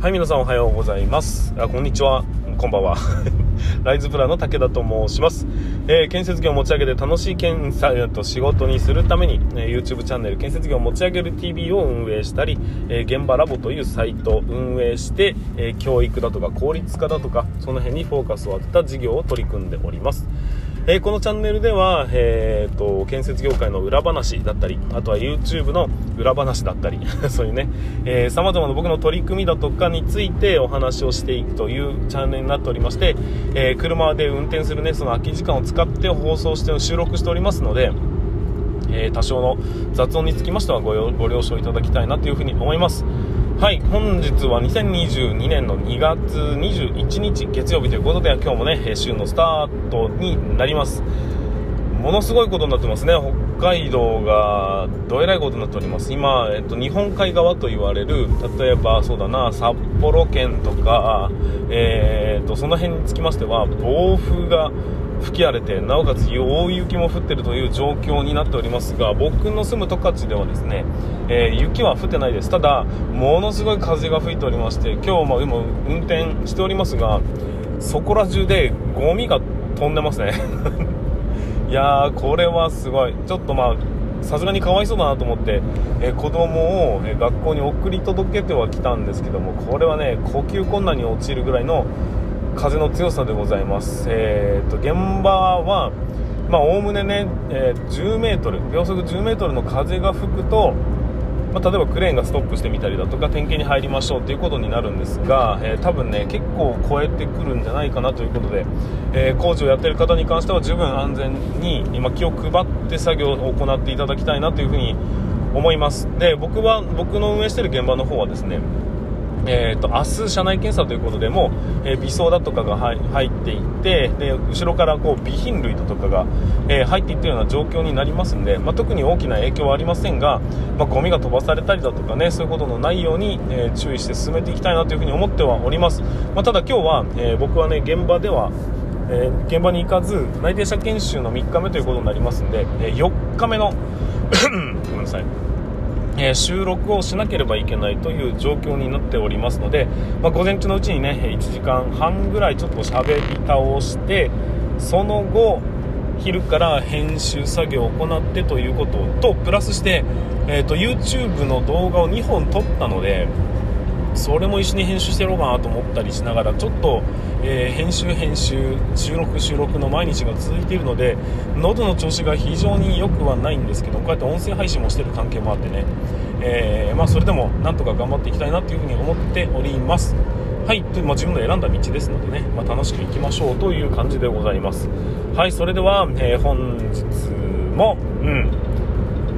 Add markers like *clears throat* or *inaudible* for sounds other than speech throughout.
はい皆さんおはようございます。あこんにちは。こんばんは。*laughs* ライズプラの武田と申します、えー、建設業を持ち上げて楽しい建設と仕事にするために、えー、YouTube チャンネル建設業を持ち上げる TV を運営したり、えー、現場ラボというサイトを運営して、え教育だとか効率化だとかその辺にフォーカスを当てた事業を取り組んでおります。えー、このチャンネルでは、えーと、建設業界の裏話だったりあとは YouTube の裏話だったり *laughs* そういうねさまざまな僕の取り組みだとかについてお話をしていくというチャンネルになっておりまして、えー、車で運転するねその空き時間を使って放送して収録しておりますのでえー、多少の雑音につきましてはご了承いただきたいなというふに思います。はい本日は2022年の2月21日月曜日ということで今日もね週のスタートになります。ものすごいことになってますね。北海道がどえらいことになっております。今、えっと、日本海側と言われる例えばそうだな札幌県とか、えー、っとその辺につきましては暴風が吹き荒れてなおかつ大雪も降っているという状況になっておりますが僕の住む十勝ではですね、えー、雪は降ってないです。ただものすごい風が吹いておりまして今日も今運転しておりますがそこら中でゴミが飛んでますね。*laughs* いやーこれはすごい。ちょっとまあさすがにかわいそうだなと思って、えー、子供を、え学校に送り届けてはきたんですけどもこれはね呼吸困難に陥るぐらいの風の強さでございます、えーと、現場はおおむねね、えー、10メートル秒速10メートルの風が吹くと、まあ、例えばクレーンがストップしてみたりだとか点検に入りましょうということになるんですが、えー、多分ね結構超えてくるんじゃないかなということで、えー、工事をやっている方に関しては十分安全に今気を配って作業を行っていただきたいなというふうに思います。で僕は僕の運営している現場の方はですねえーと、明日、車内検査ということでも、えー、微装だとかが入っていってで後ろからこう備品類だとかが、えー、入っていったような状況になりますので、まあ、特に大きな影響はありませんが、まあ、ゴミが飛ばされたりだとかねそういうことのないように、えー、注意して進めていきたいなというふに思ってはおります、まあ、ただ今日は、え僕はね現場ではえ、現場に行かず内定者研修の3日目ということになりますので、え、4日目の *coughs* ごめんなさい。え収録をしなければいけないという状況になっておりますので、まあ、午前中のうちにね1時間半ぐらいちょっと喋り倒してその後昼から編集作業を行ってということとプラスして、えーと、YouTube の動画を2本撮ったのでそれも一緒に編集してやろうかなと思ったりしながらちょっと、えー、編集編集収録収録の毎日が続いているので喉の調子が非常に良くはないんですけどこうやって音声配信もしてる関係もあってね、えー、まあ、それでもなんとか頑張っていきたいなというふに思っております。はいという、まあ、自分の選んだ道ですのでね、まあ、楽しくいきましょうという感じでございます。はいそれでは、えー、本日もうん。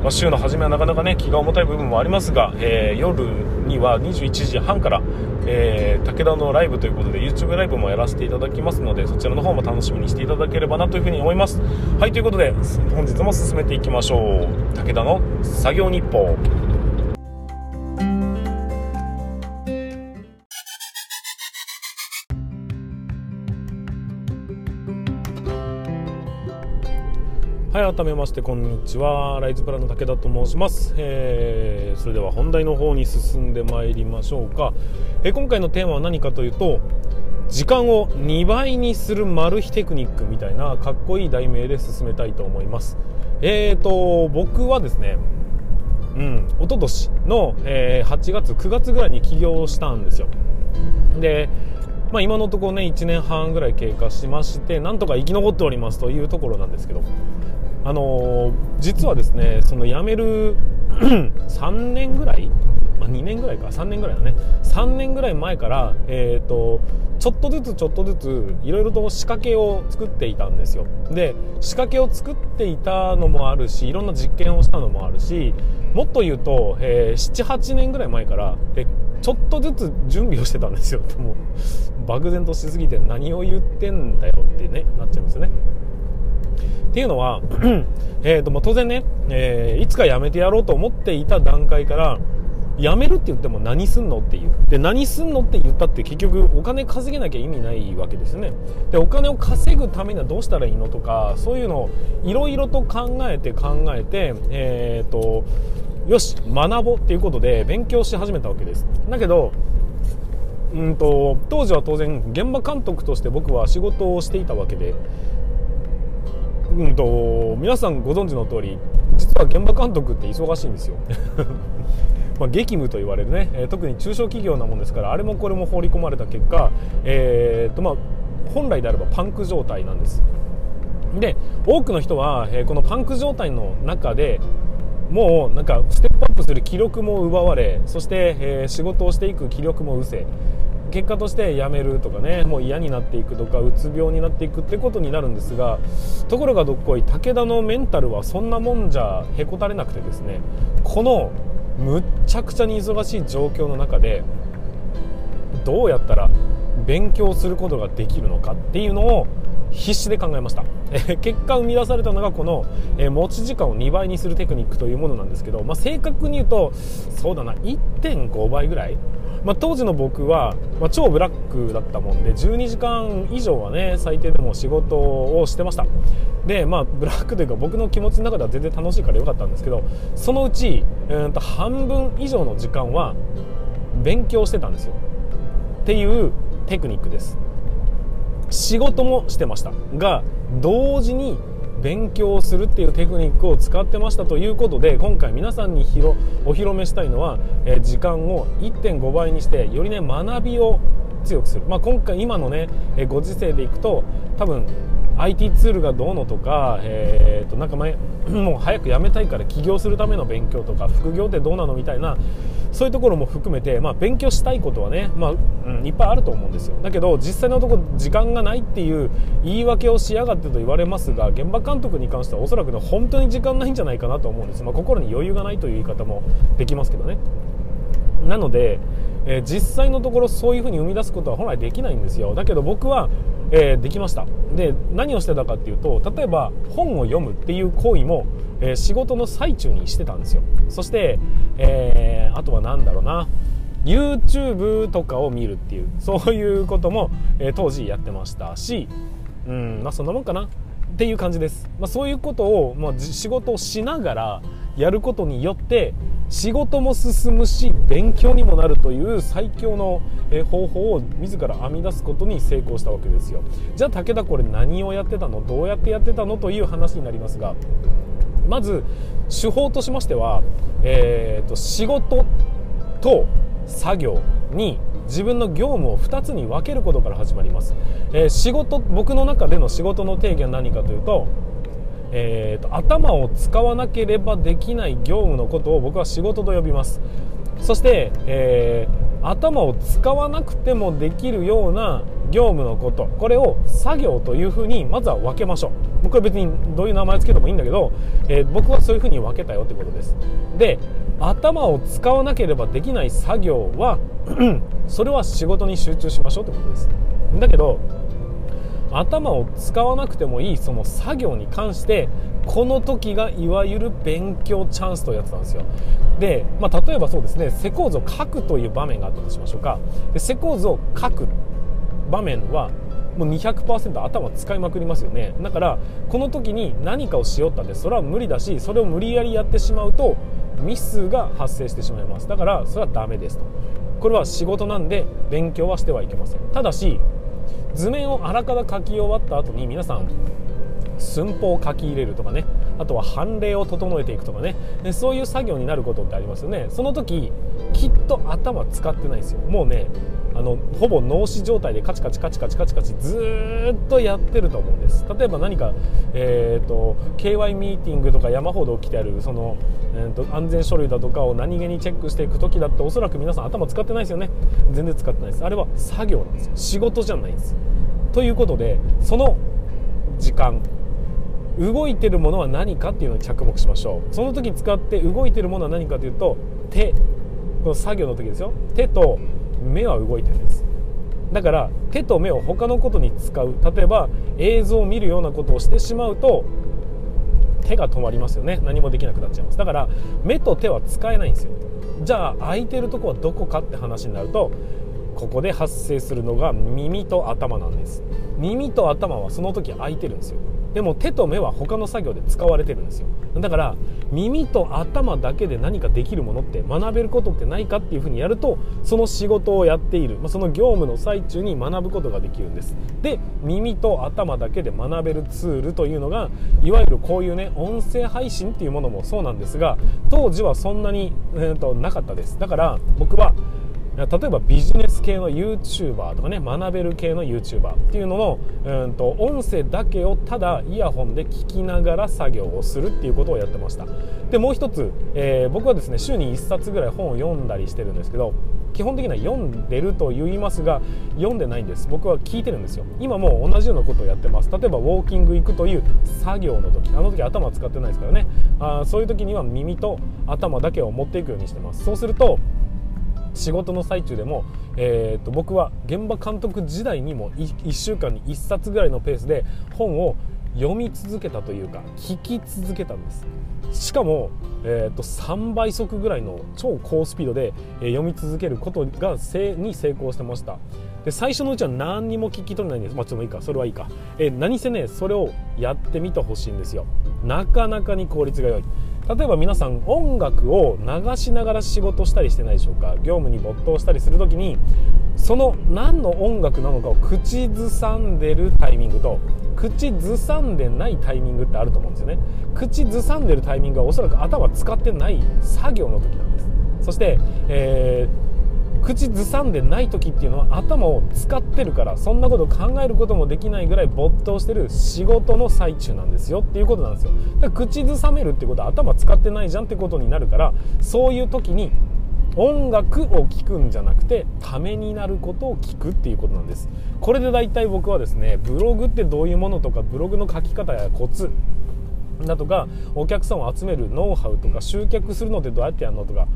まあ、週の初めはなかなかね気が重たい部分もありますが、えー、夜には21時半から、えー、武田のライブということで YouTube ライブもやらせていただきますのでそちらの方も楽しみにしていただければなというふに思います。はいということで本日も進めていきましょう。武田の作業日報。い改めましてこんにちは。ライズプラの武田と申します、えー、それでは本題の方に進んでまいりましょうか、えー、今回のテーマは何かというと時間を2倍にするマル秘テクニックみたいなかっこいい題名で進めたいと思います。えーと僕はですねうん一昨年の、えー、8月9月ぐらいに起業したんですよ。でまあ、今のところね1年半ぐらい経過しましてなんとか生き残っておりますというところなんですけど。あの、実はですねその辞める *clears throat* 3年ぐらい、まあ、2年ぐらいか3年ぐらいだね。3年ぐらい前から、えーと、ちょっとずつちょっとずついろいろと仕掛けを作っていたんですよ。で仕掛けを作っていたのもあるしいろんな実験をしたのもあるしもっと言うと、えー、78年ぐらい前からえちょっとずつ準備をしてたんですよ。*laughs* もう漠然としすぎて何を言ってんだよってねなっちゃいますよね。っていうのは *clears throat* えーとま、当然ね、えー、いつか辞めてやろうと思っていた段階から辞めるって言っても何すんのっていう。で何すんのって言ったって結局お金稼げなきゃ意味ないわけですよね。でお金を稼ぐためにはどうしたらいいのとかそういうのをいろいろと考えて考えてえっ、ー、とよし学ぼうっていうことで勉強し始めたわけです。だけどうんと当時は当然現場監督として僕は仕事をしていたわけで、うんと、皆さんご存知の通り実は現場監督って忙しいんですよ。*laughs* まあ、激務と言われるね、えー、特に中小企業なもんですからあれもこれも放り込まれた結果、えーとまあ、本来であればパンク状態なんです。で多くの人は、えー、このパンク状態の中でもうなんかステップアップする気力も奪われそして、えー、仕事をしていく気力も失せ結果としてやめるとかねもう嫌になっていくとかうつ病になっていくってことになるんですがところがどっこい武田のメンタルはそんなもんじゃへこたれなくてですねこのむっちゃくちゃに忙しい状況の中でどうやったら勉強することができるのかっていうのを必死で考えました、え結果生み出されたのがこの、え持ち時間を2倍にするテクニックというものなんですけど、まあ、正確に言うとそうだな1.5倍ぐらい。まあ、当時の僕は、まあ、超ブラックだったもんで12時間以上はね最低でも仕事をしてました。でまあブラックというか僕の気持ちの中では全然楽しいから良かったんですけどそのうちうんと半分以上の時間は勉強してたんですよ。っていうテクニックです。仕事もしてましたが同時に勉強するっていうテクニックを使ってましたということで今回皆さんにお披露目したいのは、え時間を1.5倍にしてよりね学びを強くする、まあ、今回今のね、えご時世でいくと多分 IT ツールがどうのとか、えー、となんか前 *clears throat* もう早く辞めたいから起業するための勉強とか副業ってどうなのみたいなそういうところも含めて、まあ、勉強したいことはね、まあうん、いっぱいあると思うんですよ。だけど実際のところ時間がないっていう言い訳をしやがってと言われますが現場監督に関してはおそらくね本当に時間ないんじゃないかなと思うんです、まあ、心に余裕がないという言い方もできますけどね。なので、えー、実際のところそういうふうに生み出すことは本来できないんですよ。だけど僕は、えー、できました。で何をしてたかっていうと例えば本を読むっていう行為も、えー、仕事の最中にしてたんですよ。そして、えあとは何だろうな。YouTube とかを見るっていうそういうことも、え当時やってましたしうんまあそんなもんかな。っていう感じです、まあ、そういうことを、まあ、仕事をしながらやることによって仕事も進むし勉強にもなるという最強の方法を自ら編み出すことに成功したわけですよ。じゃあ武田これ何をやってたの？どうやってやってたの？という話になりますがまず手法としましては、えーと、仕事と作業に自分の業務を2つに分けることから始まります、えー、仕事僕の中での仕事の定義は何かというとえーと、頭を使わなければできない業務のことを僕は仕事と呼びます。そして、えー、頭を使わなくてもできるような業務のこと。これを作業というふうにまずは分けましょう。僕は別にどういう名前を付けてもいいんだけど、えー、僕はそういうふうに分けたよってことです。で頭を使わなければできない作業は *clears throat* それは仕事に集中しましょうってことです。だけど頭を使わなくてもいいその作業に関してこの時がいわゆる勉強チャンスというやつなんですよ。で、まあ、例えばそうですね施工図を書くという場面があったとしましょうか。で施工図を書く場面はもう200%頭使いまくりますよね。だからこの時に何かをしよったってそれは無理だしそれを無理やりやってしまうとミスが発生してしまいます。だからそれはダメですと。これは仕事なんで勉強はしてはいけません。ただし図面をあらかた書き終わった後に皆さん寸法を書き入れるとかね。あとは判例を整えていくとかね。でそういう作業になることってありますよね。その時きっと頭使ってないですよ。もうねあのほぼ脳死状態でカチカチカチカチカチカチずっとやってると思うんです。例えば何か、えーと、KY ミーティングとか山ほど起きてあるその、えーと、と安全書類だとかを何気にチェックしていく時だっておそらく皆さん頭使ってないですよね。全然使ってないです。あれは作業なんですよ。仕事じゃないんです。ということでその時間動いてるものは何かっていうのに着目しましょう。その時使って動いてるものは何かというと手。この作業の時ですよ。手と目は動いてるんです。だから手と目を他のことに使う。例えば映像を見るようなことをしてしまうと手が止まりますよね。何もできなくなっちゃいます。だから目と手は使えないんですよ。じゃあ空いてるとこはどこかって話になるとここで発生するのが耳と頭なんです。耳と頭はその時空いてるんですよ。でも手と目は他の作業で使われてるんですよ。だから耳と頭だけで何かできるものって学べることってないかっていうふうにやるとその仕事をやっている、ま、その業務の最中に学ぶことができるんです。で耳と頭だけで学べるツールというのがいわゆるこういうね音声配信っていうものもそうなんですが当時はそんなに、えー、となかったです。だから僕は例えばビジネス系の YouTuber とかね学べる系の YouTuber っていうののうんと音声だけをただイヤホンで聞きながら作業をするっていうことをやってました。でもう一つ、えー、僕はですね週に1冊ぐらい本を読んだりしてるんですけど基本的には読んでると言いますが読んでないんです。僕は聞いてるんですよ。今も同じようなことをやってます。例えばウォーキング行くという作業の時あの時頭使ってないですからね。あそういう時には耳と頭だけを持っていくようにしてます。そうすると仕事の最中でも、えー、と僕は現場監督時代にも 1, 1週間に1冊ぐらいのペースで本を読み続けたというか聞き続けたんです。しかも、えー、と3倍速ぐらいの超高スピードで、え読み続けることがせに成功してました。で最初のうちは何にも聞き取れないんです。まあちょっといいか。それはいいか、えー、何せねそれをやってみてほしいんですよ。なかなかに効率が良い。例えば皆さん音楽を流しながら仕事したりしてないでしょうか？業務に没頭したりする時にその何の音楽なのかを口ずさんでるタイミングと口ずさんでないタイミングってあると思うんですよね。口ずさんでるタイミングはおそらく頭使ってない作業の時なんです。そして、えー口ずさんでない時っていうのは頭を使ってるからそんなこと考えることもできないぐらい没頭してる仕事の最中なんですよ。っていうことなんですよだから口ずさめるってことは頭使ってないじゃんってことになるからそういう時に音楽を聴くんじゃなくてためになることを聞くっていうことなんです。これで大体僕はですねブログってどういうものとかブログの書き方やコツだとかお客さんを集めるノウハウとか集客するのってどうやってやるのとか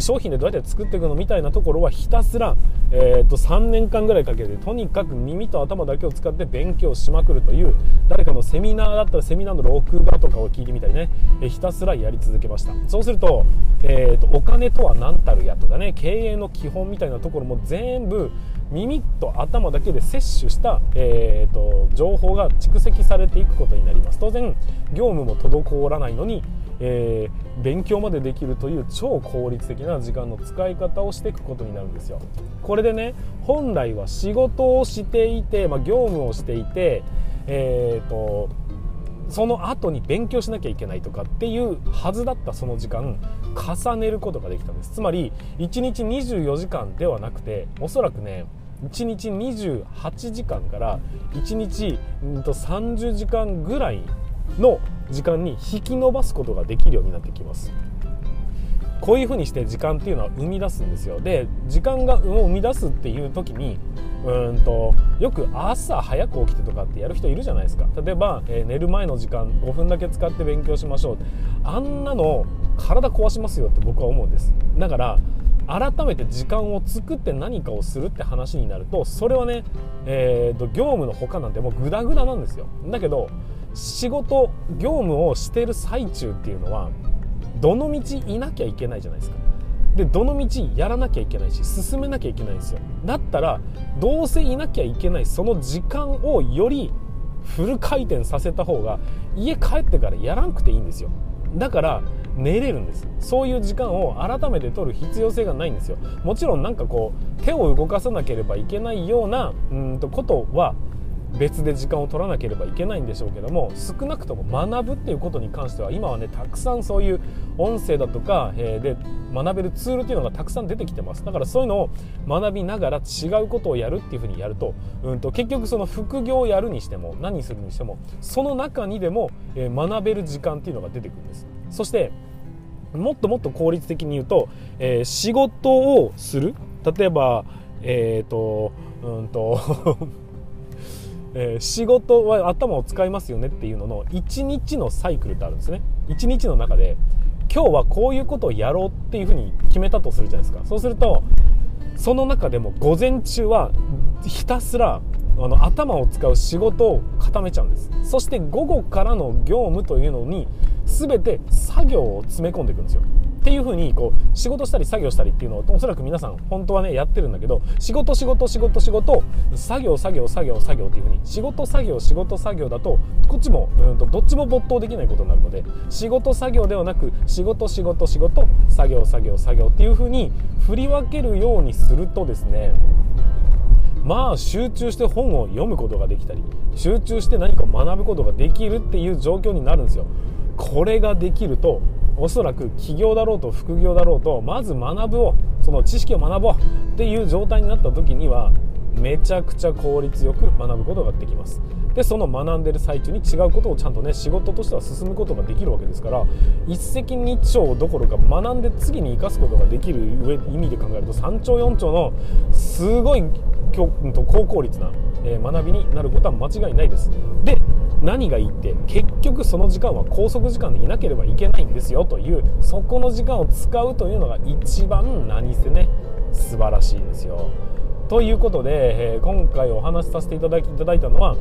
商品でどうやって作っていくのみたいなところはひたすら、えー、と3年間ぐらいかけてとにかく耳と頭だけを使って勉強しまくるという誰かのセミナーだったらセミナーの録画とかを聞いてみたりね、えひたすらやり続けました。そうすると,、えー、とお金とは何たるやとかね経営の基本みたいなところも全部耳と頭だけで摂取した、えーと、情報が蓄積されていくことになります。当然業務も滞らないのに、えー、勉強までできるという超効率的な時間の使い方をしていくことになるんですよ。これでね本来は仕事をしていて、まあ、業務をしていてえーとその後に勉強しなきゃいけないとかっていうはずだったその時間重ねることができたんです。つまり1日24時間ではなくておそらくね1日28時間から1日30時間ぐらいの時間に引き伸ばすことができるようになってきます。こういうふうにして時間っていうのは生み出すんですよ。で時間が生み出すっていう時にうんとよく朝早く起きてとかってやる人いるじゃないですか。例えば、えー、寝る前の時間5分だけ使って勉強しましょう。あんなの体壊しますよって僕は思うんです。だから改めて時間を作って何かをするって話になるとそれはね、えーと、業務の他なんてもうグダグダなんですよ。だけど仕事業務をしてる最中っていうのはどの道いなきゃいけないじゃないですか。でどの道やらなきゃいけないし進めなきゃいけないんですよ。だったらどうせいなきゃいけないその時間をよりフル回転させた方が家帰ってからやらんくていいんですよ。だから寝れるんですそういう時間を改めて取る必要性がないんですよ。もちろんなんかこう手を動かさなければいけないようなうんとことは別で時間を取らなければいけないんでしょうけども少なくとも学ぶっていうことに関しては今はねたくさんそういう音声だとか、えー、で学べるツールっていうのがたくさん出てきてます。だからそういうのを学びながら違うことをやるっていうふうにやると,、うんと、結局その副業をやるにしても何するにしてもその中にでも、え、学べる時間っていうのが出てくるんです。そしてもっともっと効率的に言うと、えー、仕事をする。例えばえっ、ー、とうんと *laughs* えー、仕事は頭を使いますよねっていうのの1日のサイクルってあるんですね。1日の中で今日はこういうことをやろうっていうふうに決めたとするじゃないですか。そうするとその中でも午前中はひたすらあの頭を使う仕事を固めちゃうんです。そして午後からの業務というのに全て作業を詰め込んでいくんですよ。っていう風にこう仕事したり作業したりっていうのをおそらく皆さん本当はねやってるんだけど仕事仕事仕事仕事作業作業作業作業っていう風に仕事作業仕事作業だとこっちもうんとどっちも没頭できないことになるので仕事作業ではなく仕事仕事仕事作業作業作業っていう風に振り分けるようにするとですねまあ集中して本を読むことができたり集中して何か学ぶことができるっていう状況になるんですよ。これができるとおそらく起業だろうと副業だろうとまず学ぶをその知識を学ぼうっていう状態になった時にはめちゃくちゃ効率よく学ぶことができます。でその学んでる最中に違うことをちゃんとね仕事としては進むことができるわけですから一石二鳥どころか学んで次に生かすことができる上意味で考えると3兆4兆のすごい高効率な学びになることは間違いないです。で何がいいって結局その時間は拘束時間でいなければいけないんですよというそこの時間を使うというのが一番何せね素晴らしいですよ。ということで、えー、今回お話しさせていただきいただいたのは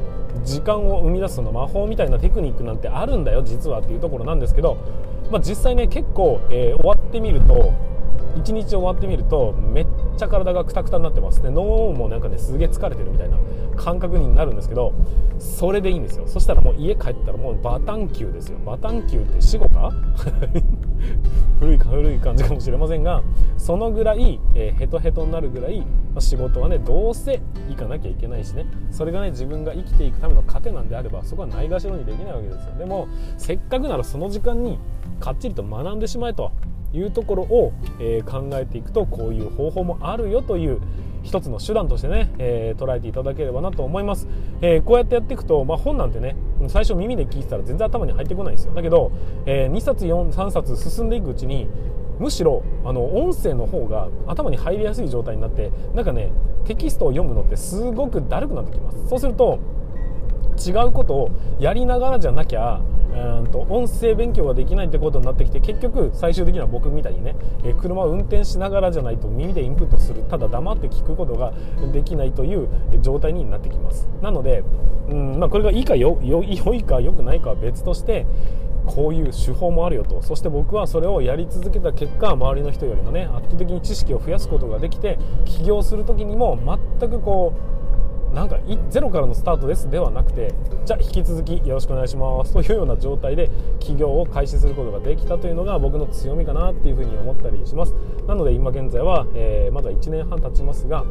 時間を生み出すの魔法みたいなテクニックなんてあるんだよ実はっていうところなんですけど、まあ、実際ね結構、えー、終わってみると1日終わってみるとめっちゃ体がクタクタになってます。ね脳もなんかねすげえ疲れてるみたいな感覚になるんですけどそれでいいんですよ。そしたらもう家帰ったらもうバタン球ですよ。バタン球って死後か？古いか古い感じかもしれませんがそのぐらい、えー、ヘトヘトになるぐらい、まあ、仕事はねどうせ行かなきゃいけないしね。それがね自分が生きていくための糧なんであればそこはないがしろにできないわけですよ。でもせっかくならその時間にかっちりと学んでしまえというところを、えー、考えていくとこういう方法もあるよという一つの手段としてね、えー、捉えていただければなと思います、えー、こうやってやっていくと、まあ、本なんてね最初耳で聞いてたら全然頭に入ってこないんですよ。だけど、えー、2冊3冊進んでいくうちにむしろあの音声の方が頭に入りやすい状態になってなんかねテキストを読むのってすごくだるくなってきます。そうすると違うことをやりながらじゃなきゃうんと音声勉強ができないってことになってきて結局最終的には僕みたいにね、え車を運転しながらじゃないと耳でインプットするただ黙って聞くことができないという状態になってきます。なので、うんまあ、これがいいかよ良いか良くないかは別としてこういう手法もあるよと。そして僕はそれをやり続けた結果周りの人よりもね圧倒的に知識を増やすことができて起業する時にも全くこうなんかゼロからのスタートですではなくてじゃあ引き続きよろしくお願いしますというような状態で起業を開始することができたというのが僕の強みかなっていうふうに思ったりします。なので今現在は、えー、まだ1年半経ちますが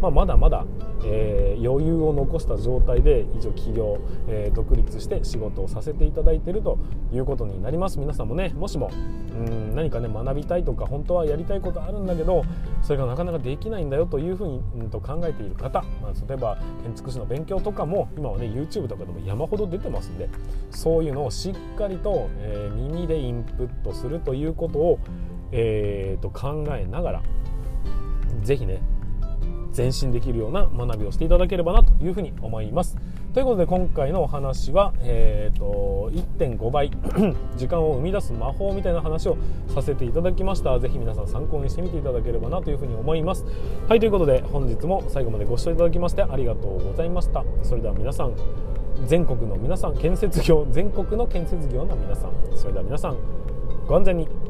まあ、まだまだ、えー、余裕を残した状態で一応起業、えー、独立して仕事をさせていただいているということになります。皆さんもねもしもうん何かね学びたいとか本当はやりたいことあるんだけどそれがなかなかできないんだよというふうに、うん、と考えている方、まあ、例えば建築士の勉強とかも今はね YouTube とかでも山ほど出てますんでそういうのをしっかりと、えー、耳でインプットするということを、えー、と考えながらぜひね前進できるような学びをしていただければなというふうに思います。ということで今回のお話は、えーと、1.5倍 *clears throat* 時間を生み出す魔法みたいな話をさせていただきました。ぜひ皆さん参考にしてみていただければなというふうに思います。はいということで本日も最後までご視聴いただきましてありがとうございました。それでは皆さん全国の皆さん建設業全国の建設業の皆さんそれでは皆さんご安全に。